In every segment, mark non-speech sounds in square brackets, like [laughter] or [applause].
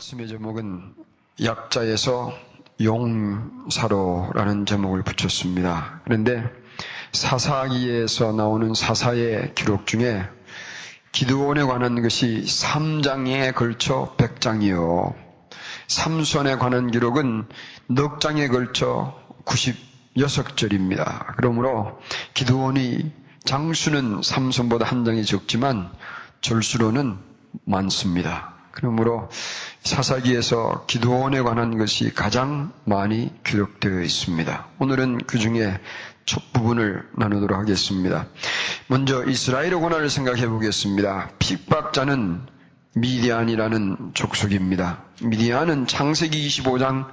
말씀의 제목은 약자에서 용사로라는 제목을 붙였습니다. 그런데 사사기에서 나오는 사사의 기록 중에 기드온에 관한 것이 3장에 걸쳐 100장이요. 삼손에 관한 기록은 넉 장에 걸쳐 96절입니다. 그러므로 기드온이 장수는 삼손보다 한 장이 적지만 절수로는 많습니다. 그러므로 사사기에서 기도원에 관한 것이 가장 많이 기록되어 있습니다. 오늘은 그 중에 첫 부분을 나누도록 하겠습니다. 먼저 이스라엘의 고난을 생각해 보겠습니다. 핍박자는 미디안이라는 족속입니다. 미디안은 창세기 25장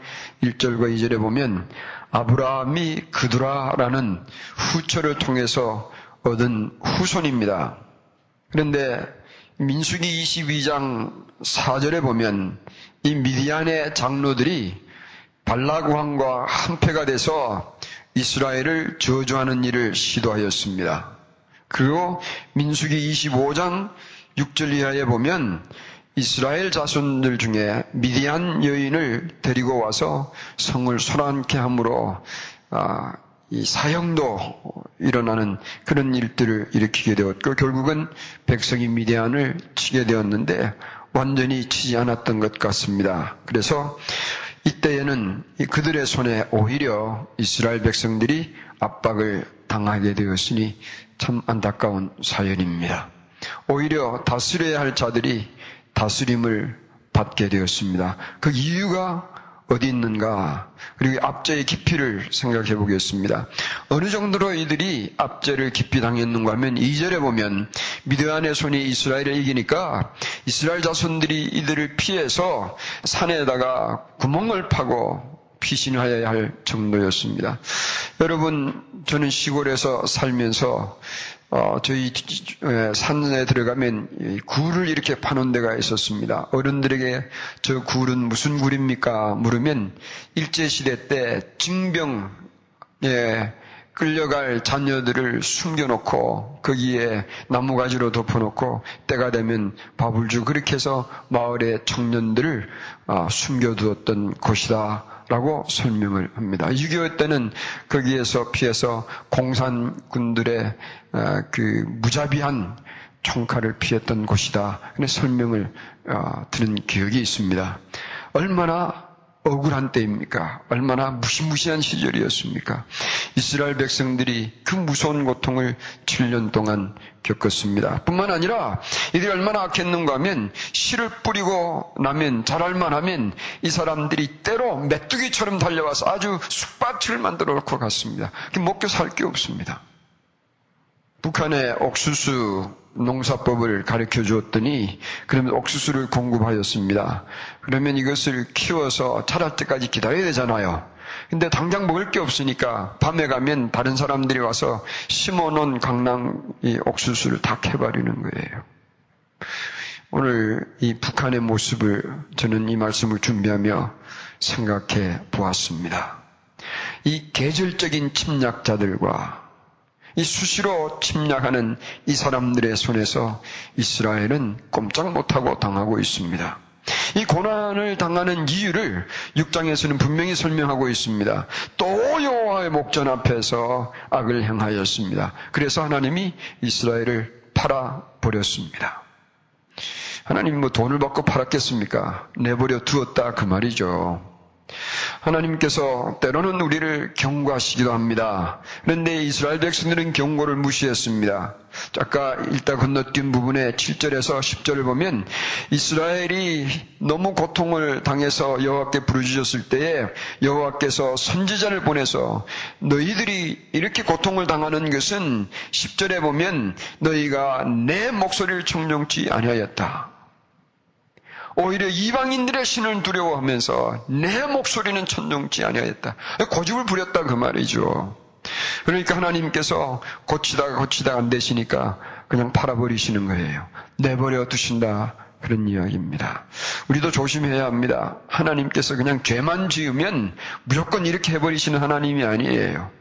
1절과 2절에 보면 아브라함이 그두라라는 후처를 통해서 얻은 후손입니다. 그런데 민수기 22장 4절에 보면 이 미디안의 장로들이 발라구왕과 한패가 돼서 이스라엘을 저주하는 일을 시도하였습니다. 그리고 민수기 25장 6절 이하에 보면 이스라엘 자손들 중에 미디안 여인을 데리고 와서 성을 소란케 함으로 아, 이 사형도 일어나는 그런 일들을 일으키게 되었고 결국은 백성이 미디안을 치게 되었는데 완전히 치지 않았던 것 같습니다. 그래서 이때에는 그들의 손에 오히려 이스라엘 백성들이 압박을 당하게 되었으니 참 안타까운 사연입니다. 오히려 다스려야 할 자들이 다스림을 받게 되었습니다. 그 이유가 어디 있는가? 그리고 압제의 깊이를 생각해 보겠습니다. 어느 정도로 이들이 압제를 깊이 당했는가 하면 2절에 보면 미드안의 손이 이스라엘을 이기니까 이스라엘 자손들이 이들을 피해서 산에다가 구멍을 파고 피신하여야 할 정도였습니다. 여러분, 저는 시골에서 살면서 어, 저희 산에 들어가면 굴을 이렇게 파는 데가 있었습니다. 어른들에게 저 굴은 무슨 굴입니까? 물으면 일제시대 때 징병, 에 끌려갈 자녀들을 숨겨놓고 거기에 나무가지로 덮어놓고 때가 되면 밥을 주고 그렇게 해서 마을의 청년들을 어, 숨겨두었던 곳이다. 라고 설명을 합니다. 6.25 때는 거기에서 피해서 공산군들의 어, 그 무자비한 총칼을 피했던 곳이다. 그런 설명을 어, 들은 기억이 있습니다. 얼마나 억울한 때입니까? 얼마나 무시무시한 시절이었습니까? 이스라엘 백성들이 그 무서운 고통을 7년 동안 겪었습니다. 뿐만 아니라 이들이 얼마나 악했는가 하면 씨를 뿌리고 나면 자랄만 하면 이 사람들이 때로 메뚜기처럼 달려와서 아주 쑥밭을 만들어 놓고 갔습니다. 먹고 살게 없습니다. 북한의 옥수수 농사법을 가르쳐 주었더니 그러면 옥수수를 공급하였습니다. 그러면 이것을 키워서 자랄 때까지 기다려야 되잖아요. 근데 당장 먹을 게 없으니까 밤에 가면 다른 사람들이 와서 심어놓은 강낭 이 옥수수를 다 캐버리는 거예요. 오늘 이 북한의 모습을 저는 이 말씀을 준비하며 생각해 보았습니다. 이 계절적인 침략자들과 이 수시로 침략하는 이 사람들의 손에서 이스라엘은 꼼짝 못하고 당하고 있습니다. 이 고난을 당하는 이유를 6장에서는 분명히 설명하고 있습니다. 또 여호와의 목전 앞에서 악을 행하였습니다. 그래서 하나님이 이스라엘을 팔아 버렸습니다. 하나님 뭐 돈을 받고 팔았겠습니까? 내버려 두었다 그 말이죠. 하나님께서 때로는 우리를 경고하시기도 합니다. 그런데 이스라엘 백성들은 경고를 무시했습니다. 아까 읽다 건너뛴 부분에 7절에서 10절을 보면 이스라엘이 너무 고통을 당해서 여호와께 부르짖었을 때에 여호와께서 선지자를 보내서 너희들이 이렇게 고통을 당하는 것은 10절에 보면 너희가 내 목소리를 청정치 아니하였다. 오히려 이방인들의 신을 두려워하면서 내 목소리는 천정치 아니하였다. 고집을 부렸다 그 말이죠. 그러니까 하나님께서 고치다가 고치다가 안 되시니까 그냥 팔아버리시는 거예요. 내버려 두신다. 그런 이야기입니다. 우리도 조심해야 합니다. 하나님께서 그냥 죄만 지으면 무조건 이렇게 해버리시는 하나님이 아니에요.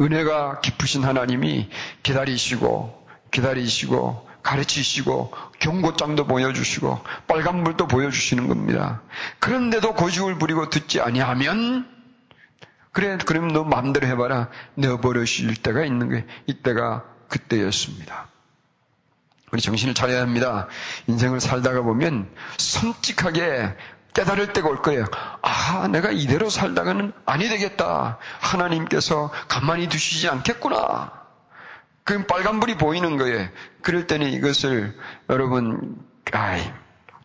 은혜가 깊으신 하나님이 기다리시고, 기다리시고, 가르치시고 경고장도 보여주시고 빨간불도 보여주시는 겁니다. 그런데도 고집을 부리고 듣지 아니하면 그래 그럼 너 마음대로 해봐라 내버려실 때가 있는 게 이때가 그때였습니다. 우리 정신을 차려야 합니다. 인생을 살다가 보면 섬뜩하게 깨달을 때가 올 거예요. 아, 내가 이대로 살다가는 아니 되겠다. 하나님께서 가만히 두시지 않겠구나. 그 빨간불이 보이는 거예요. 그럴 때는 이것을 여러분, 아이,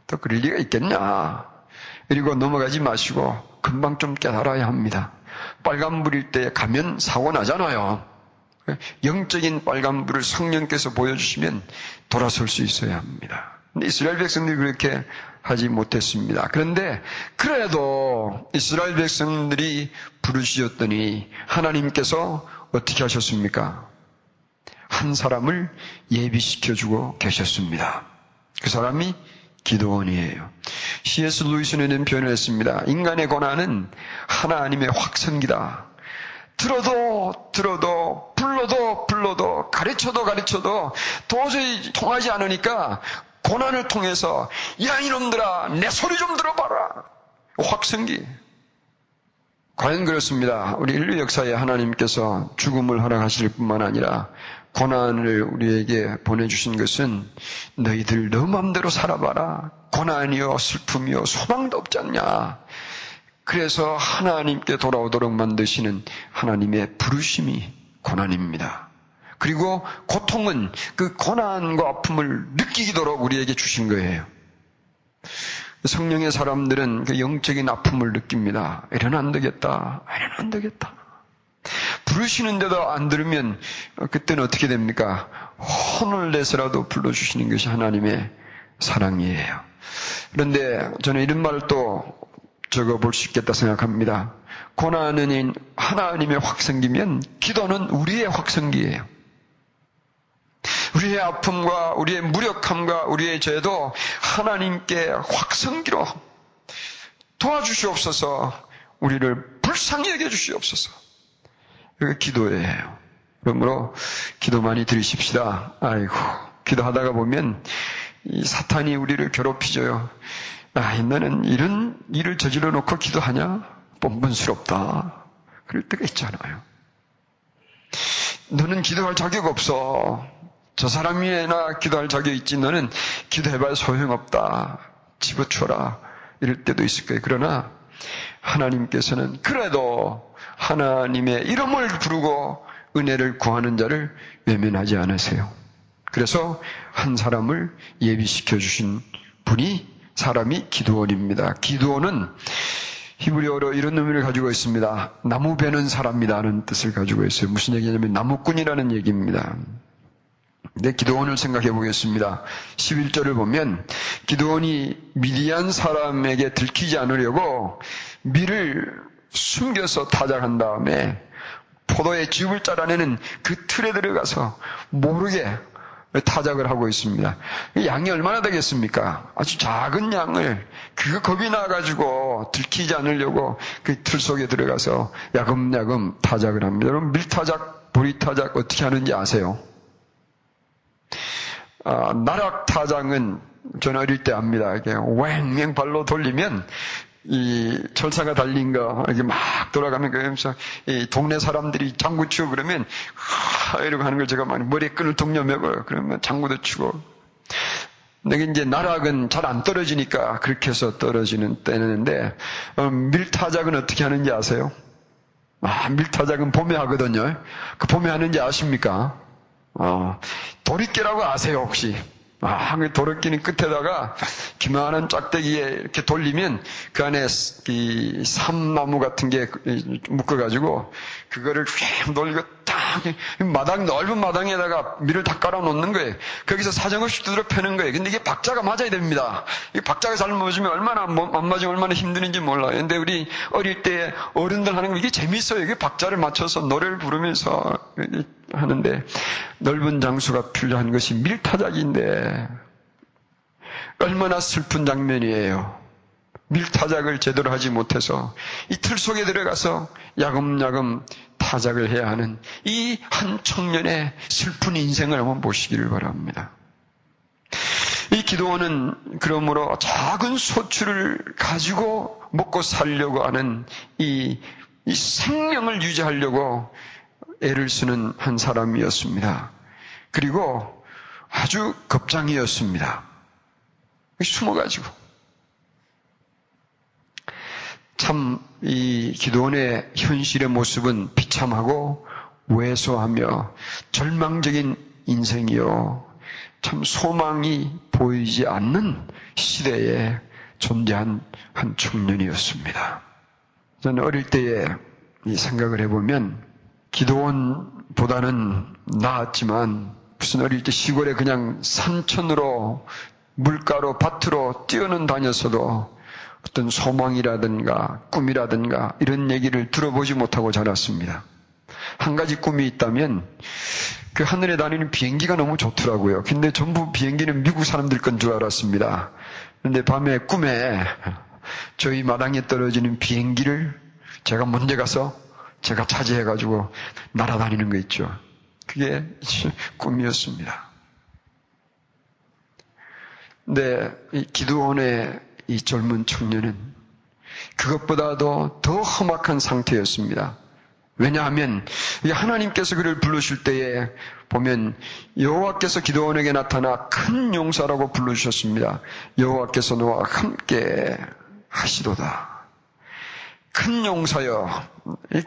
또 그럴 리가 있겠냐. 그리고 넘어가지 마시고 금방 좀 깨달아야 합니다. 빨간불일 때 가면 사고 나잖아요. 영적인 빨간불을 성령께서 보여주시면 돌아설 수 있어야 합니다. 이스라엘 백성들이 그렇게 하지 못했습니다. 그런데 그래도 이스라엘 백성들이 부르시었더니 하나님께서 어떻게 하셨습니까? 한 사람을 예비시켜주고 계셨습니다. 그 사람이 기도원이에요. C.S. 루이스는 이런 표현을 했습니다. 인간의 고난은 하나님의 확성기다. 들어도 들어도 불러도 불러도 가르쳐도 가르쳐도 도저히 통하지 않으니까 고난을 통해서 야 이놈들아 내 소리 좀 들어봐라 확성기 과연 그렇습니다. 우리 인류 역사에 하나님께서 죽음을 허락하실 뿐만 아니라 고난을 우리에게 보내주신 것은 너희들 너 맘대로 살아봐라. 고난이요, 슬픔이요, 소망도 없지 않냐. 그래서 하나님께 돌아오도록 만드시는 하나님의 부르심이 고난입니다. 그리고 고통은 그 고난과 아픔을 느끼도록 우리에게 주신 거예요. 성령의 사람들은 그 영적인 아픔을 느낍니다. 이러면 안 되겠다. 이러면 안 되겠다. 부르시는데도 안 들으면 그때는 어떻게 됩니까? 혼을 내서라도 불러주시는 것이 하나님의 사랑이에요. 그런데 저는 이런 말을 또 적어 볼 수 있겠다 생각합니다. 고난은 하나님의 확성기면 기도는 우리의 확성기예요. 우리의 아픔과 우리의 무력함과 우리의 죄도 하나님께 확성기로 도와주시옵소서 우리를 불쌍히 여겨 주시옵소서. 이게 기도예요. 그러므로 기도 많이 들으십시다. 아이고, 기도하다가 보면 이 사탄이 우리를 괴롭히줘요. 아, 너는 이런 일을 저질러 놓고 기도하냐? 뻔뻔스럽다. 그럴 때가 있잖아요. 너는 기도할 자격 없어. 저 사람이나 기도할 자격 있지. 너는 기도해봐야 소용없다. 집어쳐라. 이럴 때도 있을 거예요. 그러나 하나님께서는 그래도 하나님의 이름을 부르고 은혜를 구하는 자를 외면하지 않으세요. 그래서 한 사람을 예비시켜 주신 분이 사람이 기도원입니다. 기도원은 히브리어로 이런 의미를 가지고 있습니다. 나무 베는 사람이라는 뜻을 가지고 있어요. 무슨 얘기냐면 나무꾼이라는 얘기입니다. 내 기도원을 생각해 보겠습니다. 11절을 보면 기도원이 미디안 사람에게 들키지 않으려고 밀을 숨겨서 타작한 다음에 포도의 즙을 짜라내는 그 틀에 들어가서 모르게 타작을 하고 있습니다. 양이 얼마나 되겠습니까? 아주 작은 양을 그거 겁이 나가지고 들키지 않으려고 그 틀 속에 들어가서 야금야금 타작을 합니다. 여러분 밀타작, 보리타작 어떻게 하는지 아세요? 아, 나락 타작은 저는 어릴 때 압니다. 이렇게 왱왱 발로 돌리면 이 철사가 달린 거 이렇게 막 돌아가면 그러면서 이 동네 사람들이 장구 치고 그러면 하 이러고 하는 걸 제가 막 머리에 끈을 동여매고 그러면 장구도 치고 근데 이제 나락은 잘 안 떨어지니까 그렇게 해서 떨어지는 때는데 어, 밀타작은 어떻게 하는지 아세요? 아, 밀타작은 봄에 하거든요. 그 봄에 하는지 아십니까? 어, 도리깨라고 아세요 혹시? 아, 그 도로끼는 끝에다가 기만한 짝대기에 이렇게 돌리면 그 안에 이 삼나무 같은 게 묶어가지고 그거를 휙 돌리고 딱 마당 넓은 마당에다가 밀을 다 깔아 놓는 거예요. 거기서 사정없이 두드려 패는 거예요. 근데 이게 박자가 맞아야 됩니다. 이 박자가 잘 맞으면 얼마나 뭐, 안 맞으면 얼마나 힘드는지 몰라요. 근데 우리 어릴 때 어른들 하는 거 이게 재밌어요. 이게 박자를 맞춰서 노래를 부르면서 하는데 넓은 장수가 필요한 것이 밀타작인데 얼마나 슬픈 장면이에요. 밀타작을 제대로 하지 못해서 이틀 속에 들어가서 야금야금 타작을 해야 하는 이 한 청년의 슬픈 인생을 한번 보시기를 바랍니다. 이 기도원은 그러므로 작은 소출을 가지고 먹고 살려고 하는 이, 이 생명을 유지하려고 애를 쓰는 한 사람이었습니다. 그리고 아주 겁장이었습니다. 숨어가지고. 참, 이 기도원의 현실의 모습은 비참하고 왜소하며 절망적인 인생이요. 참 소망이 보이지 않는 시대에 존재한 한 청년이었습니다. 저는 어릴 때에 이 생각을 해보면 기도원보다는 나았지만 무슨 어릴 때 시골에 그냥 산천으로 물가로 밭으로 뛰어는 다녔어도 어떤 소망이라든가 꿈이라든가 이런 얘기를 들어보지 못하고 자랐습니다. 한 가지 꿈이 있다면 그 하늘에 다니는 비행기가 너무 좋더라고요. 근데 전부 비행기는 미국 사람들 건 줄 알았습니다. 근데 밤에 꿈에 저희 마당에 떨어지는 비행기를 제가 먼저 가서 제가 차지해가지고 날아다니는 거 있죠. 그게 꿈이었습니다. 근데 이 기도원의 이 젊은 청년은 그것보다도 더 험악한 상태였습니다. 왜냐하면 하나님께서 그를 부르실 때에 보면 여호와께서 기도원에게 나타나 큰 용사라고 불러주셨습니다. 여호와께서 너와 함께 하시도다. 큰 용사여.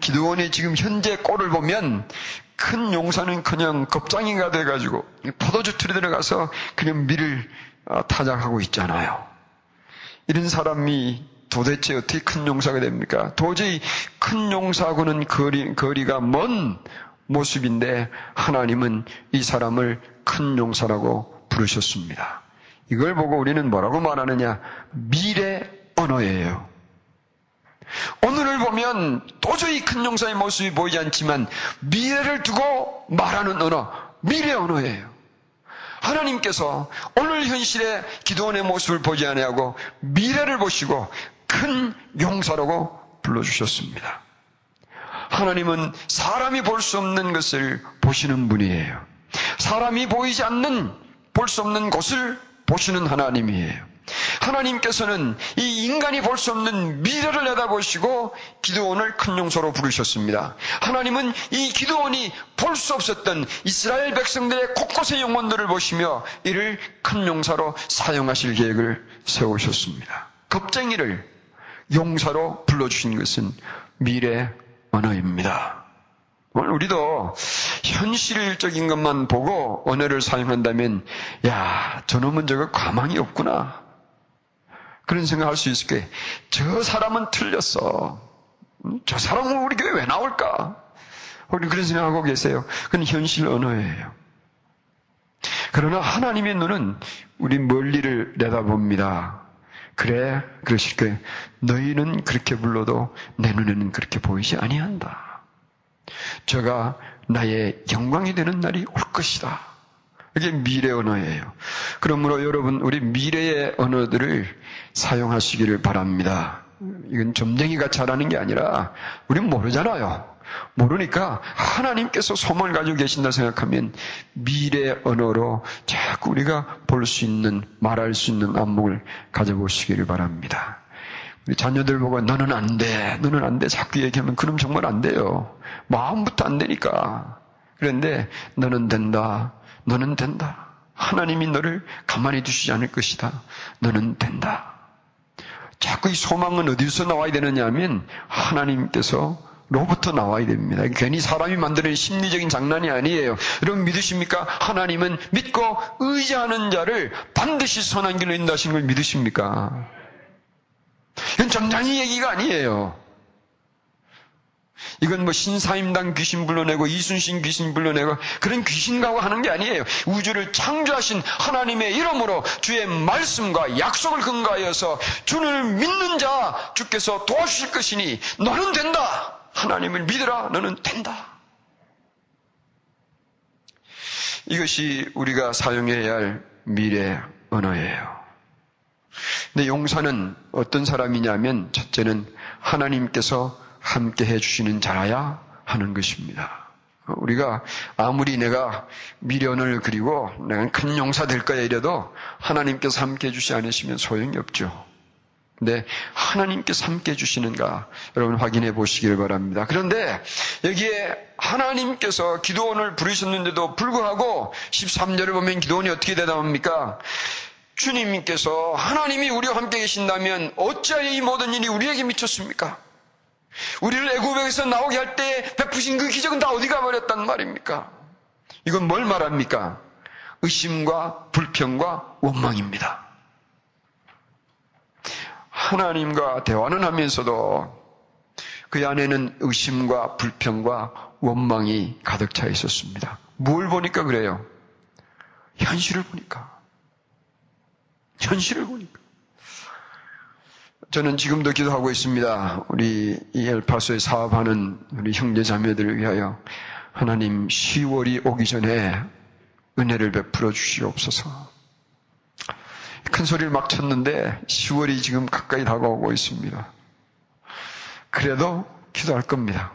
기도원이 지금 현재 꼴을 보면 큰 용사는 그냥 겁장이가 돼가지고 포도주 틀에 들어가서 그냥 밀을 어, 타작하고 있잖아요. 이런 사람이 도대체 어떻게 큰 용사가 됩니까? 도저히 큰 용사하고는 거리, 거리가 먼 모습인데 하나님은 이 사람을 큰 용사라고 부르셨습니다. 이걸 보고 우리는 뭐라고 말하느냐? 미래 언어예요. 오늘을 보면 도저히 큰 용사의 모습이 보이지 않지만 미래를 두고 말하는 언어, 미래 언어예요. 하나님께서 오늘 현실의 기도원의 모습을 보지 아니하고 미래를 보시고 큰 용사라고 불러주셨습니다. 하나님은 사람이 볼 수 없는 것을 보시는 분이에요. 사람이 보이지 않는 볼 수 없는 곳을 보시는 하나님이에요. 하나님께서는 이 인간이 볼 수 없는 미래를 내다보시고 기도원을 큰 용서로 부르셨습니다. 하나님은 이 기도원이 볼 수 없었던 이스라엘 백성들의 곳곳의 영혼들을 보시며 이를 큰 용사로 사용하실 계획을 세우셨습니다. 겁쟁이를 용사로 불러주신 것은 미래 언어입니다. 우리도 현실적인 것만 보고 언어를 사용한다면, 야, 저놈은 저거 가망이 없구나. 그런 생각할 수 있을 거예요. 저 사람은 틀렸어. 음, 저 사람은 우리 교회 왜 나올까? 우리 그런 생각하고 계세요. 그건 현실 언어예요. 그러나 하나님의 눈은 우리 멀리를 내다봅니다. 그래, 그러실 거예요. 너희는 그렇게 불러도 내 눈에는 그렇게 보이지 아니한다. 저가 나의 영광이 되는 날이 올 것이다. 이게 미래 언어예요. 그러므로 여러분, 우리 미래의 언어들을 사용하시기를 바랍니다. 이건 점쟁이가 잘하는 게 아니라 우리는 모르잖아요. 모르니까 하나님께서 소망을 가지고 계신다 생각하면 미래 언어로 자꾸 우리가 볼 수 있는 말할 수 있는 안목을 가져보시기를 바랍니다. 우리 자녀들 보고 너는 안 돼, 너는 안 돼 자꾸 얘기하면 그럼 정말 안 돼요. 마음부터 안 되니까. 그런데 너는 된다, 너는 된다. 하나님이 너를 가만히 두시지 않을 것이다. 너는 된다. 자꾸 이 소망은 어디서 나와야 되느냐 하면 하나님께서 로부터 나와야 됩니다. 괜히 사람이 만드는 심리적인 장난이 아니에요. 여러분 믿으십니까? 하나님은 믿고 의지하는 자를 반드시 선한 길로 인도하시는 걸 믿으십니까? 이건 정장이 얘기가 아니에요. 이건 뭐 신사임당 귀신 불러내고 이순신 귀신 불러내고 그런 귀신가고 하는 게 아니에요. 우주를 창조하신 하나님의 이름으로 주의 말씀과 약속을 근거하여서 주를 믿는 자 주께서 도와주실 것이니 너는 된다. 하나님을 믿으라. 너는 된다. 이것이 우리가 사용해야 할 미래 언어예요. 근데 용사는 어떤 사람이냐면 첫째는 하나님께서 함께 해주시는 자라야 하는 것입니다. 우리가 아무리 내가 미련을 그리고 내가 큰 용사 될 거야 이래도 하나님께서 함께 해주시 않으시면 소용이 없죠. 근데 하나님께서 함께 해주시는가 여러분 확인해 보시기를 바랍니다. 그런데 여기에 하나님께서 기도원을 부르셨는데도 불구하고 13절을 보면 기도원이 어떻게 대답합니까? 주님께서 하나님이 우리와 함께 계신다면 어찌하여 이 모든 일이 우리에게 미쳤습니까? 우리를 애굽에서 나오게 할 때 베푸신 그 기적은 다 어디 가 버렸단 말입니까? 이건 뭘 말합니까? 의심과 불평과 원망입니다. 하나님과 대화는 하면서도 그 안에는 의심과 불평과 원망이 가득 차 있었습니다. 뭘 보니까 그래요? 현실을 보니까. 현실을 보니까. 저는 지금도 기도하고 있습니다. 우리 이 엘파소에 사업하는 우리 형제 자매들을 위하여 하나님 10월이 오기 전에 은혜를 베풀어 주시옵소서. 큰 소리를 막 쳤는데 10월이 지금 가까이 다가오고 있습니다. 그래도 기도할 겁니다.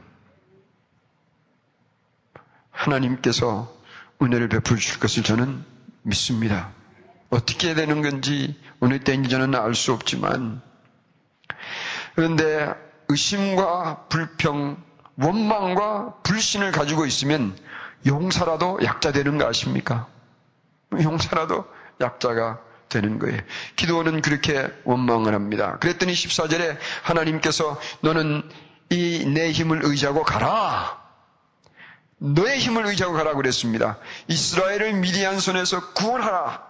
하나님께서 은혜를 베풀어 주실 것을 저는 믿습니다. 어떻게 되는 건지 어느 때인지 저는 알 수 없지만 그런데 의심과 불평, 원망과 불신을 가지고 있으면 용사라도 약자 되는 거 아십니까? 용사라도 약자가 되는 거예요. 기도원은 그렇게 원망을 합니다. 그랬더니 14절에 하나님께서 너는 이 내 힘을 의지하고 가라. 너의 힘을 의지하고 가라 그랬습니다. 이스라엘을 미디안 손에서 구원하라.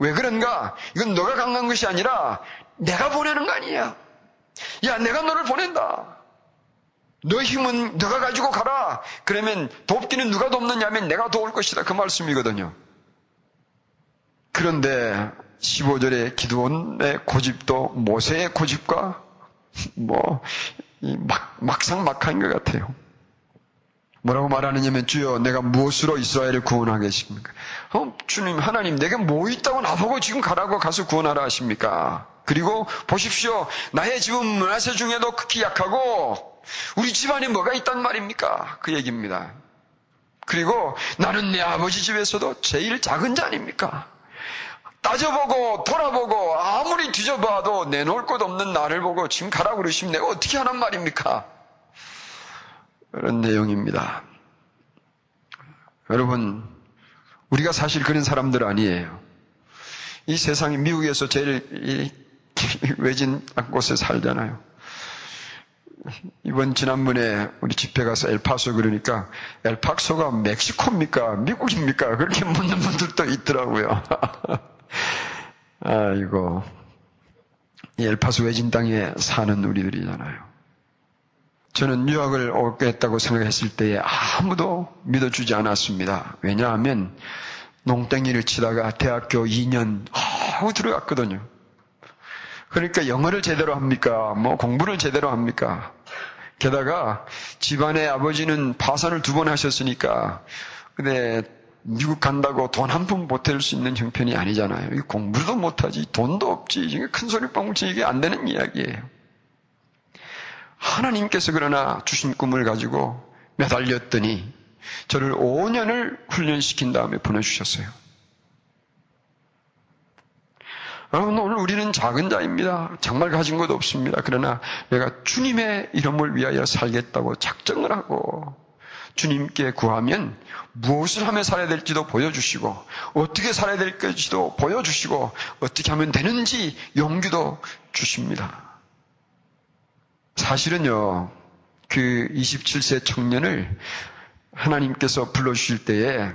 왜 그런가? 이건 너가 강한 것이 아니라 내가 보내는 거 아니야. 야, 내가 너를 보낸다. 너 힘은 너가 가지고 가라. 그러면 돕기는 누가 돕느냐면 내가 도울 것이다. 그 말씀이거든요. 그런데 15절의 기도원의 고집도 모세의 고집과 뭐, 막, 막상 막한 것 같아요. 뭐라고 말하느냐면 주여 내가 무엇으로 이스라엘을 구원하겠습니까? 어, 주님 하나님 내게 뭐 있다고 나보고 지금 가라고 가서 구원하라 하십니까? 그리고 보십시오. 나의 집은 문화세 중에도 극히 약하고 우리 집안에 뭐가 있단 말입니까? 그 얘기입니다. 그리고 나는 내 아버지 집에서도 제일 작은 자 아닙니까? 따져보고 돌아보고 아무리 뒤져봐도 내놓을 것 없는 나를 보고 지금 가라고 그러시면 내가 어떻게 하란 말입니까? 그런 내용입니다. 여러분, 우리가 사실 그런 사람들 아니에요. 이 세상이 미국에서 제일 외진 곳에 살잖아요. 이번 지난번에 우리 집회 가서 엘파소 그러니까 엘파소가 멕시코입니까? 미국입니까? 그렇게 묻는 분들도 있더라고요. [laughs] 아이고. 이 엘파소 외진 땅에 사는 우리들이잖아요. 저는 유학을 오겠다고 생각했을 때에 아무도 믿어주지 않았습니다. 왜냐하면 농땡이를 치다가 대학교 2년 하고 들어갔거든요. 그러니까 영어를 제대로 합니까? 뭐 공부를 제대로 합니까? 게다가 집안의 아버지는 파산을 두 번 하셨으니까 근데 미국 간다고 돈 한 푼 보탤 수 있는 형편이 아니잖아요. 공부도 못하지 돈도 없지 이게 큰 소리 뻥치 이게 안 되는 이야기예요. 하나님께서 그러나 주신 꿈을 가지고 매달렸더니 저를 5년을 훈련시킨 다음에 보내주셨어요. 여러분, 오늘 우리는 작은 자입니다. 정말 가진 것 없습니다. 그러나 내가 주님의 이름을 위하여 살겠다고 작정을 하고 주님께 구하면 무엇을 하며 살아야 될지도 보여주시고 어떻게 살아야 될지도 보여주시고 어떻게 하면 되는지 용기도 주십니다. 사실은요, 그 27세 청년을 하나님께서 불러주실 때에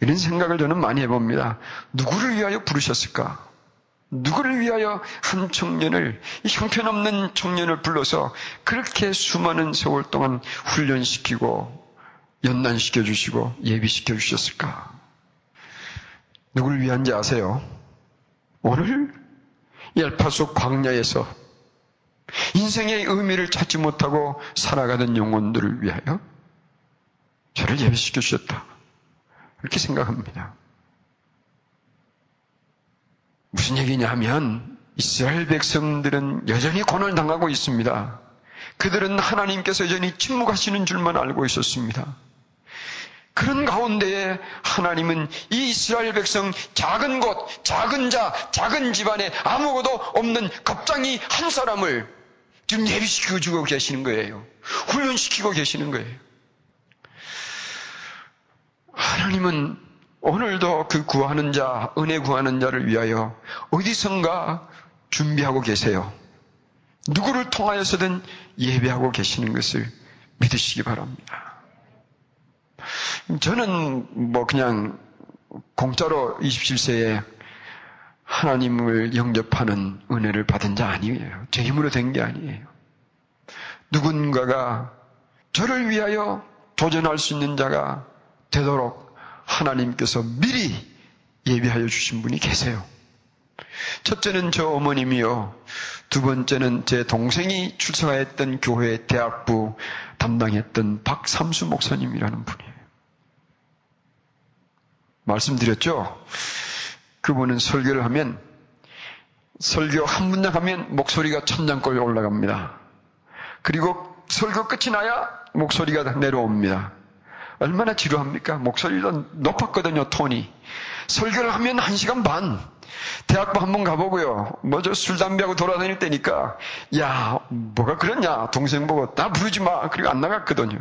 이런 생각을 저는 많이 해봅니다. 누구를 위하여 부르셨을까? 누구를 위하여 한 청년을, 이 형편없는 청년을 불러서 그렇게 수많은 세월 동안 훈련시키고 연단시켜 주시고 예비시켜 주셨을까? 누구를 위한지 아세요? 오늘 열파소 광야에서 인생의 의미를 찾지 못하고 살아가는 영혼들을 위하여 저를 예배시켜 주셨다. 그렇게 생각합니다. 무슨 얘기냐 하면 이스라엘 백성들은 여전히 고난을 당하고 있습니다. 그들은 하나님께서 여전히 침묵하시는 줄만 알고 있었습니다. 그런 가운데에 하나님은 이 이스라엘 백성 작은 곳, 작은 자, 작은 집안에 아무것도 없는 겁장이 한 사람을 지금 예비시키고 주고 계시는 거예요. 훈련시키고 계시는 거예요. 하나님은 오늘도 그 구하는 자, 은혜 구하는 자를 위하여 어디선가 준비하고 계세요. 누구를 통하여서든 예배하고 계시는 것을 믿으시기 바랍니다. 저는 뭐 그냥 공짜로 27세에 하나님을 영접하는 은혜를 받은 자 아니에요. 제 힘으로 된 게 아니에요. 누군가가 저를 위하여 도전할 수 있는 자가 되도록 하나님께서 미리 예비하여 주신 분이 계세요. 첫째는 저 어머님이요. 두 번째는 제 동생이 출석하였던 교회 대학부 담당했던 박삼수 목사님이라는 분이에요. 말씀드렸죠? 그분은 설교를 하면 설교 한 문장 하면 목소리가 천장골 올라갑니다. 그리고 설교 끝이 나야 목소리가 내려옵니다. 얼마나 지루합니까? 목소리도 높았거든요, 톤이. 설교를 하면 한 시간 반. 대학부 한번 가보고요. 뭐저 술, 담배하고 돌아다닐 때니까, 야, 뭐가 그랬냐? 동생 보고, 나 부르지 마. 그리고 안 나갔거든요.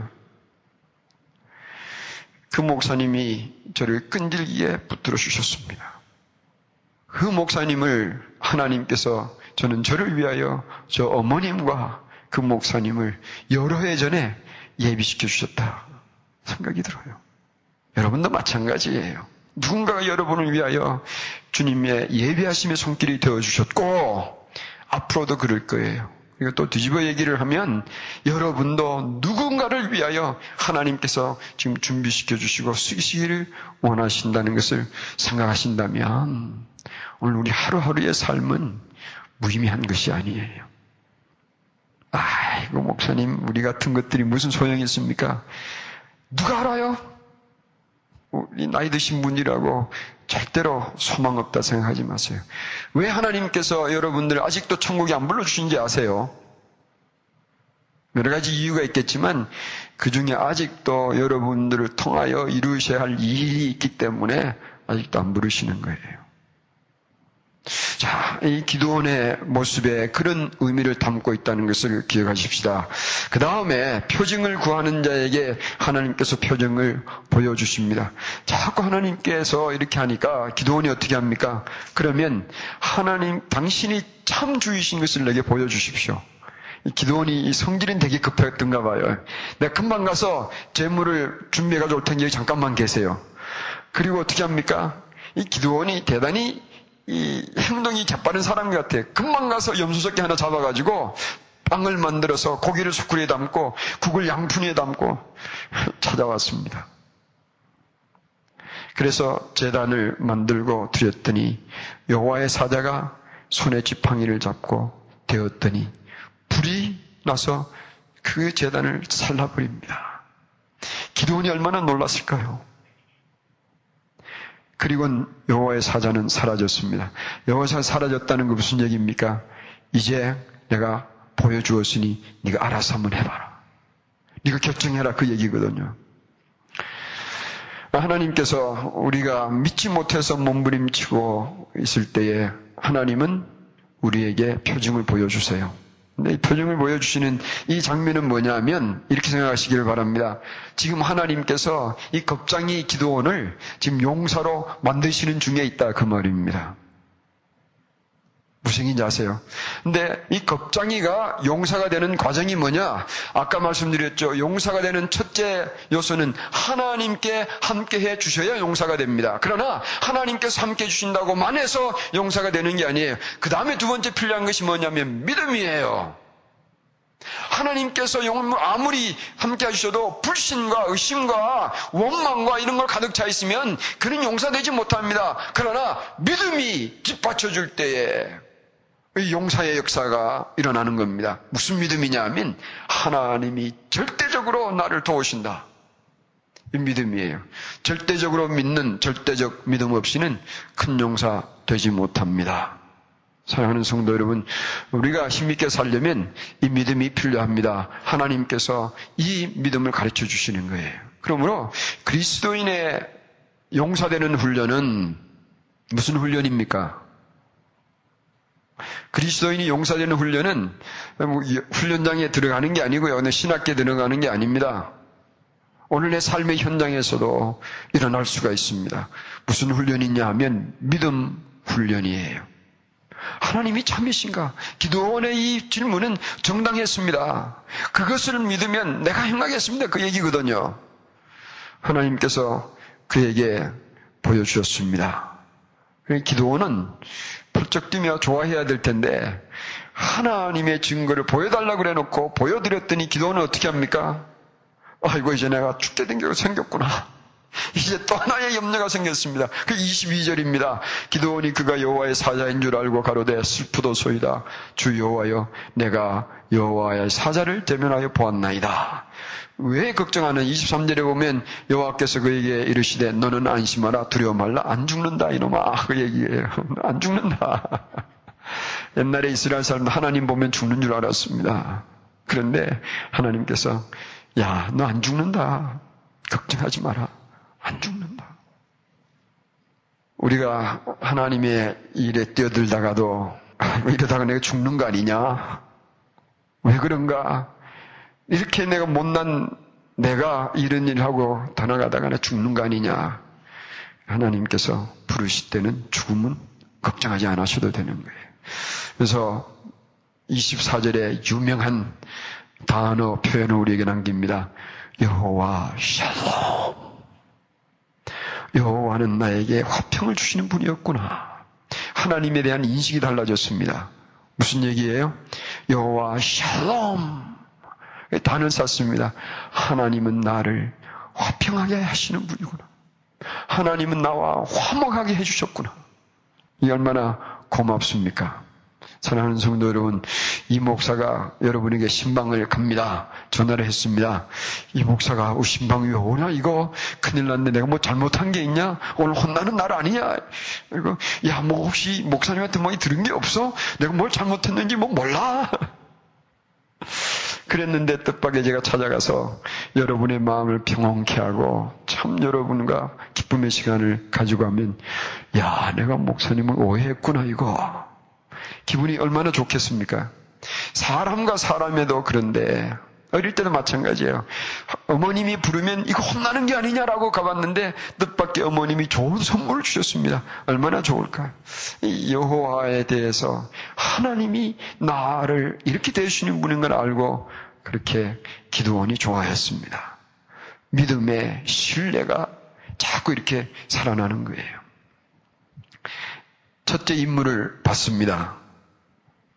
그 목사님이 저를 끈질기게 붙들어 주셨습니다. 그 목사님을 하나님께서 저는 저를 위하여 저 어머님과 그 목사님을 여러 해 전에 예비시켜 주셨다 생각이 들어요. 여러분도 마찬가지예요. 누군가가 여러분을 위하여 주님의 예비하심의 손길이 되어 주셨고 앞으로도 그럴 거예요. 이거 또 뒤집어 얘기를 하면 여러분도 누군가를 위하여 하나님께서 지금 준비시켜 주시고 쓰시기를 원하신다는 것을 생각하신다면 오늘 우리 하루하루의 삶은 무의미한 것이 아니에요. 아이고 목사님 우리 같은 것들이 무슨 소용이 있습니까? 누가 알아요? 우리 나이 드신 분이라고 절대로 소망 없다 생각하지 마세요. 왜 하나님께서 여러분들 아직도 천국에 안 불러주신지 아세요? 여러 가지 이유가 있겠지만 그 중에 아직도 여러분들을 통하여 이루셔야 할 일이 있기 때문에 아직도 안 부르시는 거예요. 자, 이 기도원의 모습에 그런 의미를 담고 있다는 것을 기억하십시다. 그 다음에 표징을 구하는 자에게 하나님께서 표징을 보여주십니다. 자꾸 하나님께서 이렇게 하니까 기도원이 어떻게 합니까? 그러면 하나님, 당신이 참 주이신 것을 내게 보여주십시오. 기도원이 성질은 되게 급했던가 봐요. 내가 금방 가서 재물을 준비해 가지고 올 테니 잠깐만 계세요. 그리고 어떻게 합니까? 이 기도원이 대단히 이 행동이 재빠른 사람 같아. 금방 가서 염소석기 하나 잡아가지고 빵을 만들어서 고기를 수쿠리에 담고 국을 양푼에 담고 찾아왔습니다. 그래서 재단을 만들고 드렸더니 여호와의 사자가 손에 지팡이를 잡고 되었더니 불이 나서 그 재단을 살라버립니다. 기도원이 얼마나 놀랐을까요? 그리고 여호와의 사자는 사라졌습니다. 여호와의 사라졌다는 건 무슨 얘기입니까? 이제 내가 보여주었으니 네가 알아서 한번 해봐라. 네가 결정해라 그 얘기거든요. 하나님께서 우리가 믿지 못해서 몸부림치고 있을 때에 하나님은 우리에게 표징을 보여주세요. 근데 이 표정을 보여주시는 이 장면은 뭐냐면 이렇게 생각하시기를 바랍니다. 지금 하나님께서 이 겁장이 기도원을 지금 용사로 만드시는 중에 있다 그 말입니다. 무슨 얘기인지 아세요? 근데 이 겁장이가 용사가 되는 과정이 뭐냐? 아까 말씀드렸죠. 용사가 되는 첫째 요소는 하나님께 함께 해 주셔야 용사가 됩니다. 그러나 하나님께서 함께 해 주신다고만 해서 용사가 되는 게 아니에요. 그 다음에 두 번째 필요한 것이 뭐냐면 믿음이에요. 하나님께서 아무리 함께 하셔도 불신과 의심과 원망과 이런 걸 가득 차 있으면 그는 용사되지 못합니다. 그러나 믿음이 뒷받쳐줄 때에 용사의 역사가 일어나는 겁니다. 무슨 믿음이냐 하면 하나님이 절대적으로 나를 도우신다. 이 믿음이에요. 절대적으로 믿는 절대적 믿음 없이는 큰 용사 되지 못합니다. 사랑하는 성도 여러분, 우리가 힘있게 살려면 이 믿음이 필요합니다. 하나님께서 이 믿음을 가르쳐 주시는 거예요. 그러므로 그리스도인의 용사되는 훈련은 무슨 훈련입니까? 그리스도인이 용사되는 훈련은 뭐 훈련장에 들어가는 게 아니고요. 신학계 들어가는 게 아닙니다. 오늘 의 삶의 현장에서도 일어날 수가 있습니다. 무슨 훈련이냐 하면 믿음 훈련이에요. 하나님이 참이신가? 기도원의 이 질문은 정당했습니다. 그것을 믿으면 내가 행하겠습니다. 그 얘기거든요. 하나님께서 그에게 보여주셨습니다. 기도원은 펄쩍 뛰며 좋아해야 될 텐데 하나님의 증거를 보여달라고 그래 놓고 보여드렸더니 기도원은 어떻게 합니까? 아이고 이제 내가 죽게 된 게 생겼구나. 이제 또 하나의 염려가 생겼습니다. 그 22절입니다. 기도원이 그가 여호와의 사자인 줄 알고 가로되 슬프도소이다. 주 여호와여 내가 여호와의 사자를 대면하여 보았나이다. 왜 걱정하는 23절에 보면 여호와께서 그에게 이르시되 너는 안심하라 두려워 말라 안 죽는다 이놈아 그 얘기예요. [laughs] 안 죽는다. [laughs] 옛날에 이스라엘 사람도 하나님 보면 죽는 줄 알았습니다. 그런데 하나님께서 야 너 안 죽는다. 걱정하지 마라. 안 죽는다. 우리가 하나님의 일에 뛰어들다가도 이러다가 내가 죽는 거 아니냐? 왜 그런가? 이렇게 내가 못난 내가 이런 일 하고 더 나가다가 나 죽는 거 아니냐? 하나님께서 부르실 때는 죽음은 걱정하지 않으셔도 되는 거예요. 그래서 24절에 유명한 단어 표현을 우리에게 남깁니다. 여호와 샬롬. 여호와는 나에게 화평을 주시는 분이었구나. 하나님에 대한 인식이 달라졌습니다. 무슨 얘기예요? 여호와 샬롬. 단을 썼습니다. 하나님은 나를 화평하게 하시는 분이구나. 하나님은 나와 화목하게 해주셨구나. 이 얼마나 고맙습니까? 사랑하는 성도 여러분, 이 목사가 여러분에게 신방을 갑니다. 전화를 했습니다. 이 목사가 어, 신방이 오냐? 이거 큰일 났네. 내가 뭐 잘못한 게 있냐? 오늘 혼나는 날 아니냐? 이거 야, 뭐 혹시 목사님한테 뭐 들은 게 없어? 내가 뭘 잘못했는지 뭐 몰라? 그랬는데 뜻밖의 제가 찾아가서 여러분의 마음을 평온케 하고 참 여러분과 기쁨의 시간을 가지고 하면 야 내가 목사님을 오해했구나 이거 기분이 얼마나 좋겠습니까? 사람과 사람에도 그런데 어릴 때도 마찬가지예요. 어머님이 부르면 이거 혼나는 게 아니냐라고 가봤는데 뜻밖의 어머님이 좋은 선물을 주셨습니다. 얼마나 좋을까? 이 여호와에 대해서 하나님이 나를 이렇게 대주시는 분인 걸 알고 그렇게 기도원이 좋아했습니다. 믿음의 신뢰가 자꾸 이렇게 살아나는 거예요. 첫째 임무를 받습니다.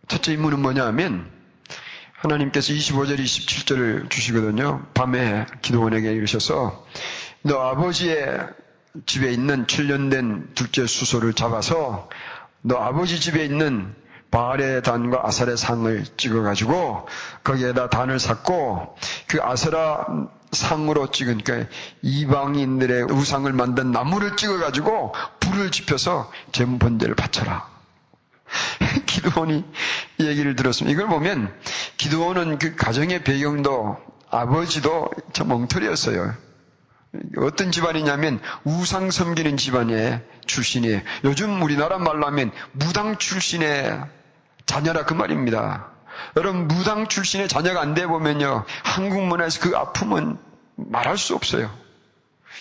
첫째 임무는 뭐냐 하면 하나님께서 25절, 27절을 주시거든요. 밤에 기도원에게 이르셔서 너 아버지의 집에 있는 7년 된 둘째 수소를 잡아서 너 아버지 집에 있는 바알의 단과 아살의 상을 찍어가지고 거기에다 단을 샀고 그 아세라 상으로 찍은 그 이방인들의 우상을 만든 나무를 찍어가지고 불을 지펴서 제문번제를 바쳐라. [laughs] 기도원이 얘기를 들었습니다. 이걸 보면 기도원은 그 가정의 배경도 아버지도 참 엉터리였어요. 어떤 집안이냐면 우상 섬기는 집안의 출신이에요. 요즘 우리나라 말로 하면 무당 출신의 자녀라 그 말입니다. 여러분 무당 출신의 자녀가 안 돼 보면요 한국 문화에서 그 아픔은 말할 수 없어요.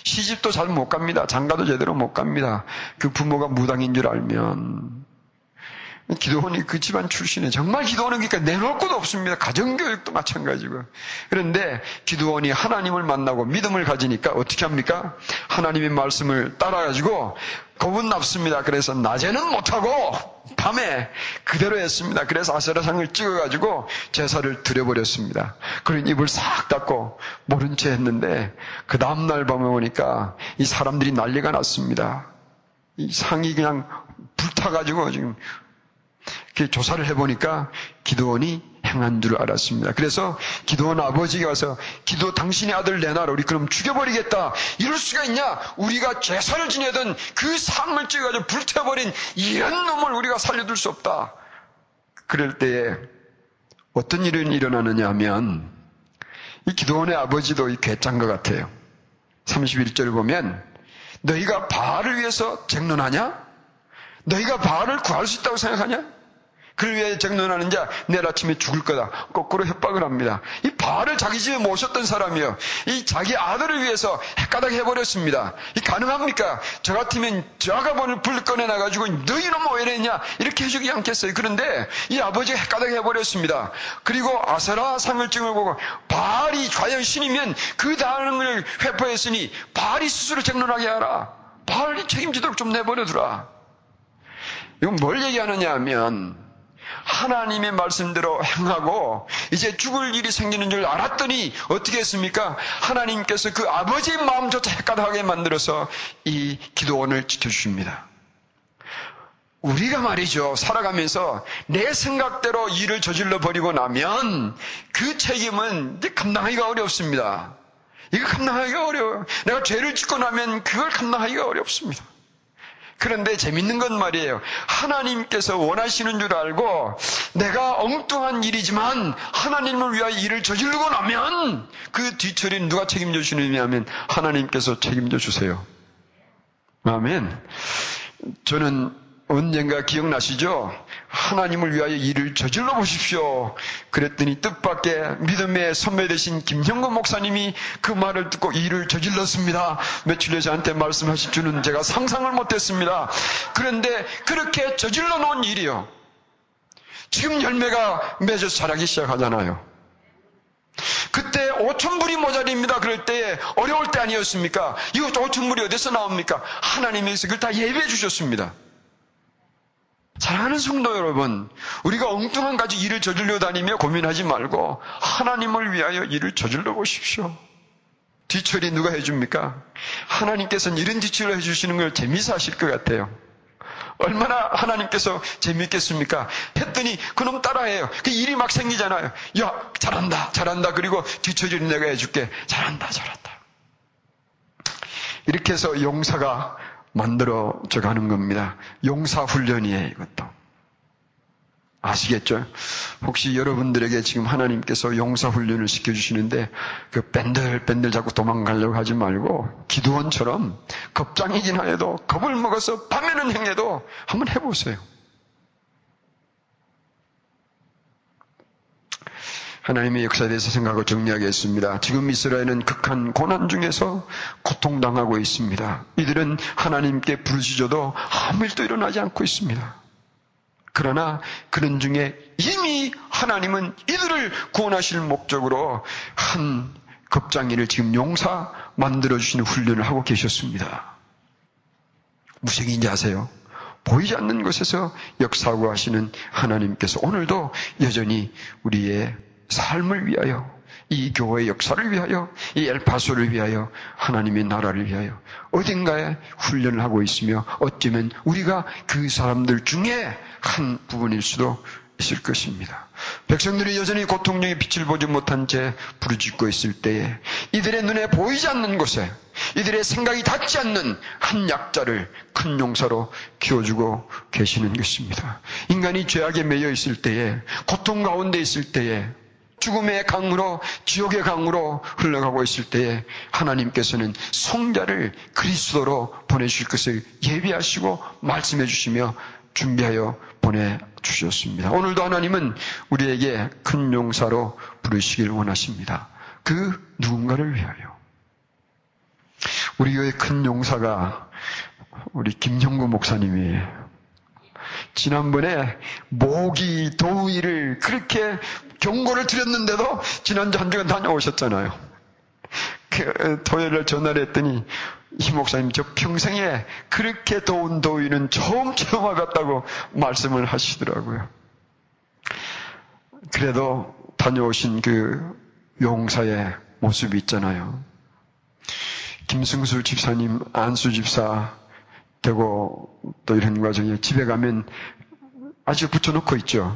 시집도 잘 못 갑니다. 장가도 제대로 못 갑니다. 그 부모가 무당인 줄 알면 기도원이 그 집안 출신에 정말 기도원은 그러니까 내놓을 곳 없습니다. 가정교육도 마찬가지고. 그런데 기도원이 하나님을 만나고 믿음을 가지니까 어떻게 합니까? 하나님의 말씀을 따라가지고 겁은 났습니다. 그래서 낮에는 못하고 밤에 그대로 했습니다. 그래서 아세라상을 찍어가지고 제사를 드려버렸습니다. 그런 입을 싹 닫고 모른 채 했는데 그 다음날 밤에 오니까 이 사람들이 난리가 났습니다. 이 상이 그냥 불타가지고 지금 조사를 해보니까 기도원이 행한 줄 알았습니다. 그래서 기도원 아버지가 와서 기도 당신의 아들 내놔라. 우리 그럼 죽여버리겠다. 이럴 수가 있냐? 우리가 제사를 지내던 그 삶을 찍어가지고 불태워버린 이런 놈을 우리가 살려둘 수 없다. 그럴 때에 어떤 일이 일어나느냐 하면 이 기도원의 아버지도 이 괴짠 것 같아요. 31절을 보면 너희가 바알을 위해서 쟁론하냐? 너희가 바알을 구할 수 있다고 생각하냐? 그를 위해 정론하는 자 내일 아침에 죽을 거다. 거꾸로 협박을 합니다. 이 바알을 자기 집에 모셨던 사람이요. 이 자기 아들을 위해서 헷가닥 해버렸습니다. 이 가능합니까? 저 같으면 저 아가본을 불 꺼내놔가지고 너희는 뭐왜 이랬냐? 이렇게 해주지 않겠어요. 그런데 이 아버지가 헷가닥 해버렸습니다. 그리고 아세라 상을 증을 보고 바알이 과연 신이면 그 당을 회포했으니 바알이 스스로 정론하게 하라. 바알이 책임지도록 좀 내버려두라. 이건 뭘 얘기하느냐 하면 하나님의 말씀대로 행하고 이제 죽을 일이 생기는 줄 알았더니 어떻게 했습니까? 하나님께서 그 아버지의 마음조차 헷갈하게 만들어서 이 기도원을 지켜주십니다. 우리가 말이죠. 살아가면서 내 생각대로 일을 저질러 버리고 나면 그 책임은 감당하기가 어렵습니다. 이거 감당하기가 어려워요. 내가 죄를 짓고 나면 그걸 감당하기가 어렵습니다. 그런데 재밌는 건 말이에요. 하나님께서 원하시는 줄 알고 내가 엉뚱한 일이지만 하나님을 위하여 일을 저지르고 나면 그 뒤처리는 누가 책임져 주느냐 하면 하나님께서 책임져 주세요. 아멘. 저는 언젠가 기억나시죠? 하나님을 위하여 일을 저질러 보십시오. 그랬더니 뜻밖의 믿음의 선배 되신 김형건 목사님이 그 말을 듣고 일을 저질렀습니다. 며칠 전에 저한테 말씀하실 줄은 제가 상상을 못했습니다. 그런데 그렇게 저질러 놓은 일이요. 지금 열매가 맺어서 자라기 시작하잖아요. 그때 5천불이 모자립니다. 그럴 때 어려울 때 아니었습니까? 이 5천불이 어디서 나옵니까? 하나님께서 그걸 다 예배해 주셨습니다. 사랑하는 성도 여러분, 우리가 엉뚱한 가지 일을 저질러 다니며 고민하지 말고 하나님을 위하여 일을 저질러 보십시오. 뒤처리 누가 해줍니까? 하나님께서는 이런 뒤처리 해주시는 걸 재미서 하실 것 같아요. 얼마나 하나님께서 재미있겠습니까? 했더니 그놈 따라해요. 그 일이 막 생기잖아요. 야, 잘한다, 잘한다. 그리고 뒤처리는 내가 해줄게. 잘한다, 잘한다. 이렇게 해서 용사가 만들어져 가는 겁니다. 용사훈련이에요, 이것도. 아시겠죠? 혹시 여러분들에게 지금 하나님께서 용사훈련을 시켜주시는데 그 밴들밴들 자꾸 도망가려고 하지 말고 기도원처럼 겁장이긴 하여도 겁을 먹어서 밤에는 행해도 한번 해보세요. 하나님의 역사에 대해서 생각하고 정리하겠습니다. 지금 이스라엘은 극한 고난 중에서 고통당하고 있습니다. 이들은 하나님께 부르짖어도 아무 일도 일어나지 않고 있습니다. 그러나 그런 중에 이미 하나님은 이들을 구원하실 목적으로 한 겁장이를 지금 용사 만들어주시는 훈련을 하고 계셨습니다. 무슨 얘기인지 아세요? 보이지 않는 곳에서 역사하고 하시는 하나님께서 오늘도 여전히 우리의 삶을 위하여 이 교회의 역사를 위하여 이 엘파소를 위하여 하나님의 나라를 위하여 어딘가에 훈련을 하고 있으며 어쩌면 우리가 그 사람들 중에 한 부분일 수도 있을 것입니다. 백성들이 여전히 고통령의 빛을 보지 못한 채 부르짖고 있을 때에 이들의 눈에 보이지 않는 곳에 이들의 생각이 닿지 않는 한 약자를 큰 용사로 키워주고 계시는 것입니다. 인간이 죄악에 매여 있을 때에 고통 가운데 있을 때에 죽음의 강으로 지옥의 강으로 흘러가고 있을 때에 하나님께서는 성자를 그리스도로 보내주실 것을 예비하시고 말씀해 주시며 준비하여 보내주셨습니다. 오늘도 하나님은 우리에게 큰 용사로 부르시길 원하십니다. 그 누군가를 위하여. 우리 교회 큰 용사가 우리 김형구 목사님이에요. 지난번에 모기, 더위를 그렇게 경고를 드렸는데도 지난주 한 주간 다녀오셨잖아요. 그 토요일날 전화를 했더니 이 목사님 저 평생에 그렇게 더운 더위는 처음 처음 와봤다고 말씀을 하시더라고요. 그래도 다녀오신 그 용사의 모습이 있잖아요. 김승수 집사님, 안수 집사 되고 또 이런 과정에 집에 가면 아직 붙여놓고 있죠.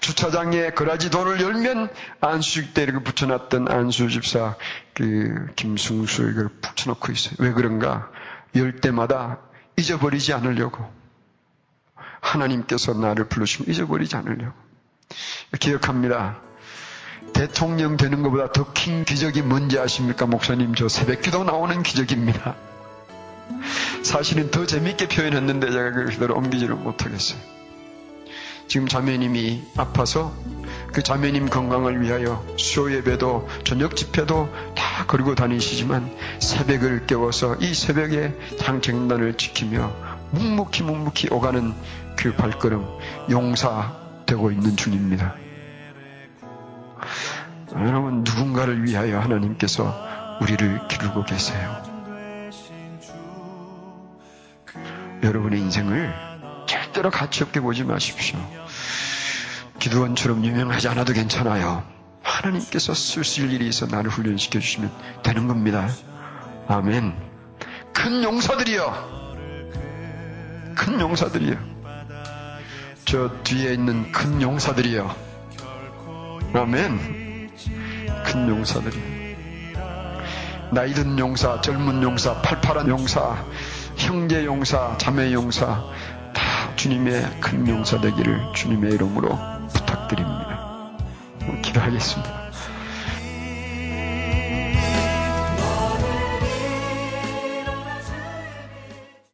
주차장에 거라지 돌을 열면 안수식 때 이렇게 붙여놨던 안수 집사 그 김승수 이걸 붙여놓고 있어요. 왜 그런가? 열 때마다 잊어버리지 않으려고. 하나님께서 나를 부르시면 잊어버리지 않으려고. 기억합니다. 대통령 되는 것보다 더 큰 기적이 뭔지 아십니까? 목사님, 저 새벽 기도 나오는 기적입니다. 사실은 더 재밌게 표현했는데 제가 그대로 옮기지를 못하겠어요. 지금 자매님이 아파서 그 자매님 건강을 위하여 수요 예배도 저녁 집회도 다 걸고 다니시지만 새벽을 깨워서 이 새벽에 장정단을 지키며 묵묵히 묵묵히 오가는 그 발걸음 용사되고 있는 중입니다. 여러분 누군가를 위하여 하나님께서 우리를 기르고 계세요. 여러분의 인생을 절대로 가치 없게 보지 마십시오. 기도원처럼 유명하지 않아도 괜찮아요. 하나님께서 쓰실 일이 있어 나를 훈련시켜 주시면 되는 겁니다. 아멘. 큰 용사들이요. 큰 용사들이요. 저 뒤에 있는 큰 용사들이요. 아멘. 큰 용사들이. 나이든 용사, 젊은 용사, 팔팔한 용사, 형제 용사, 자매 용사, 다 주님의 큰 용사 되기를 주님의 이름으로 부탁드립니다. 기도하겠습니다.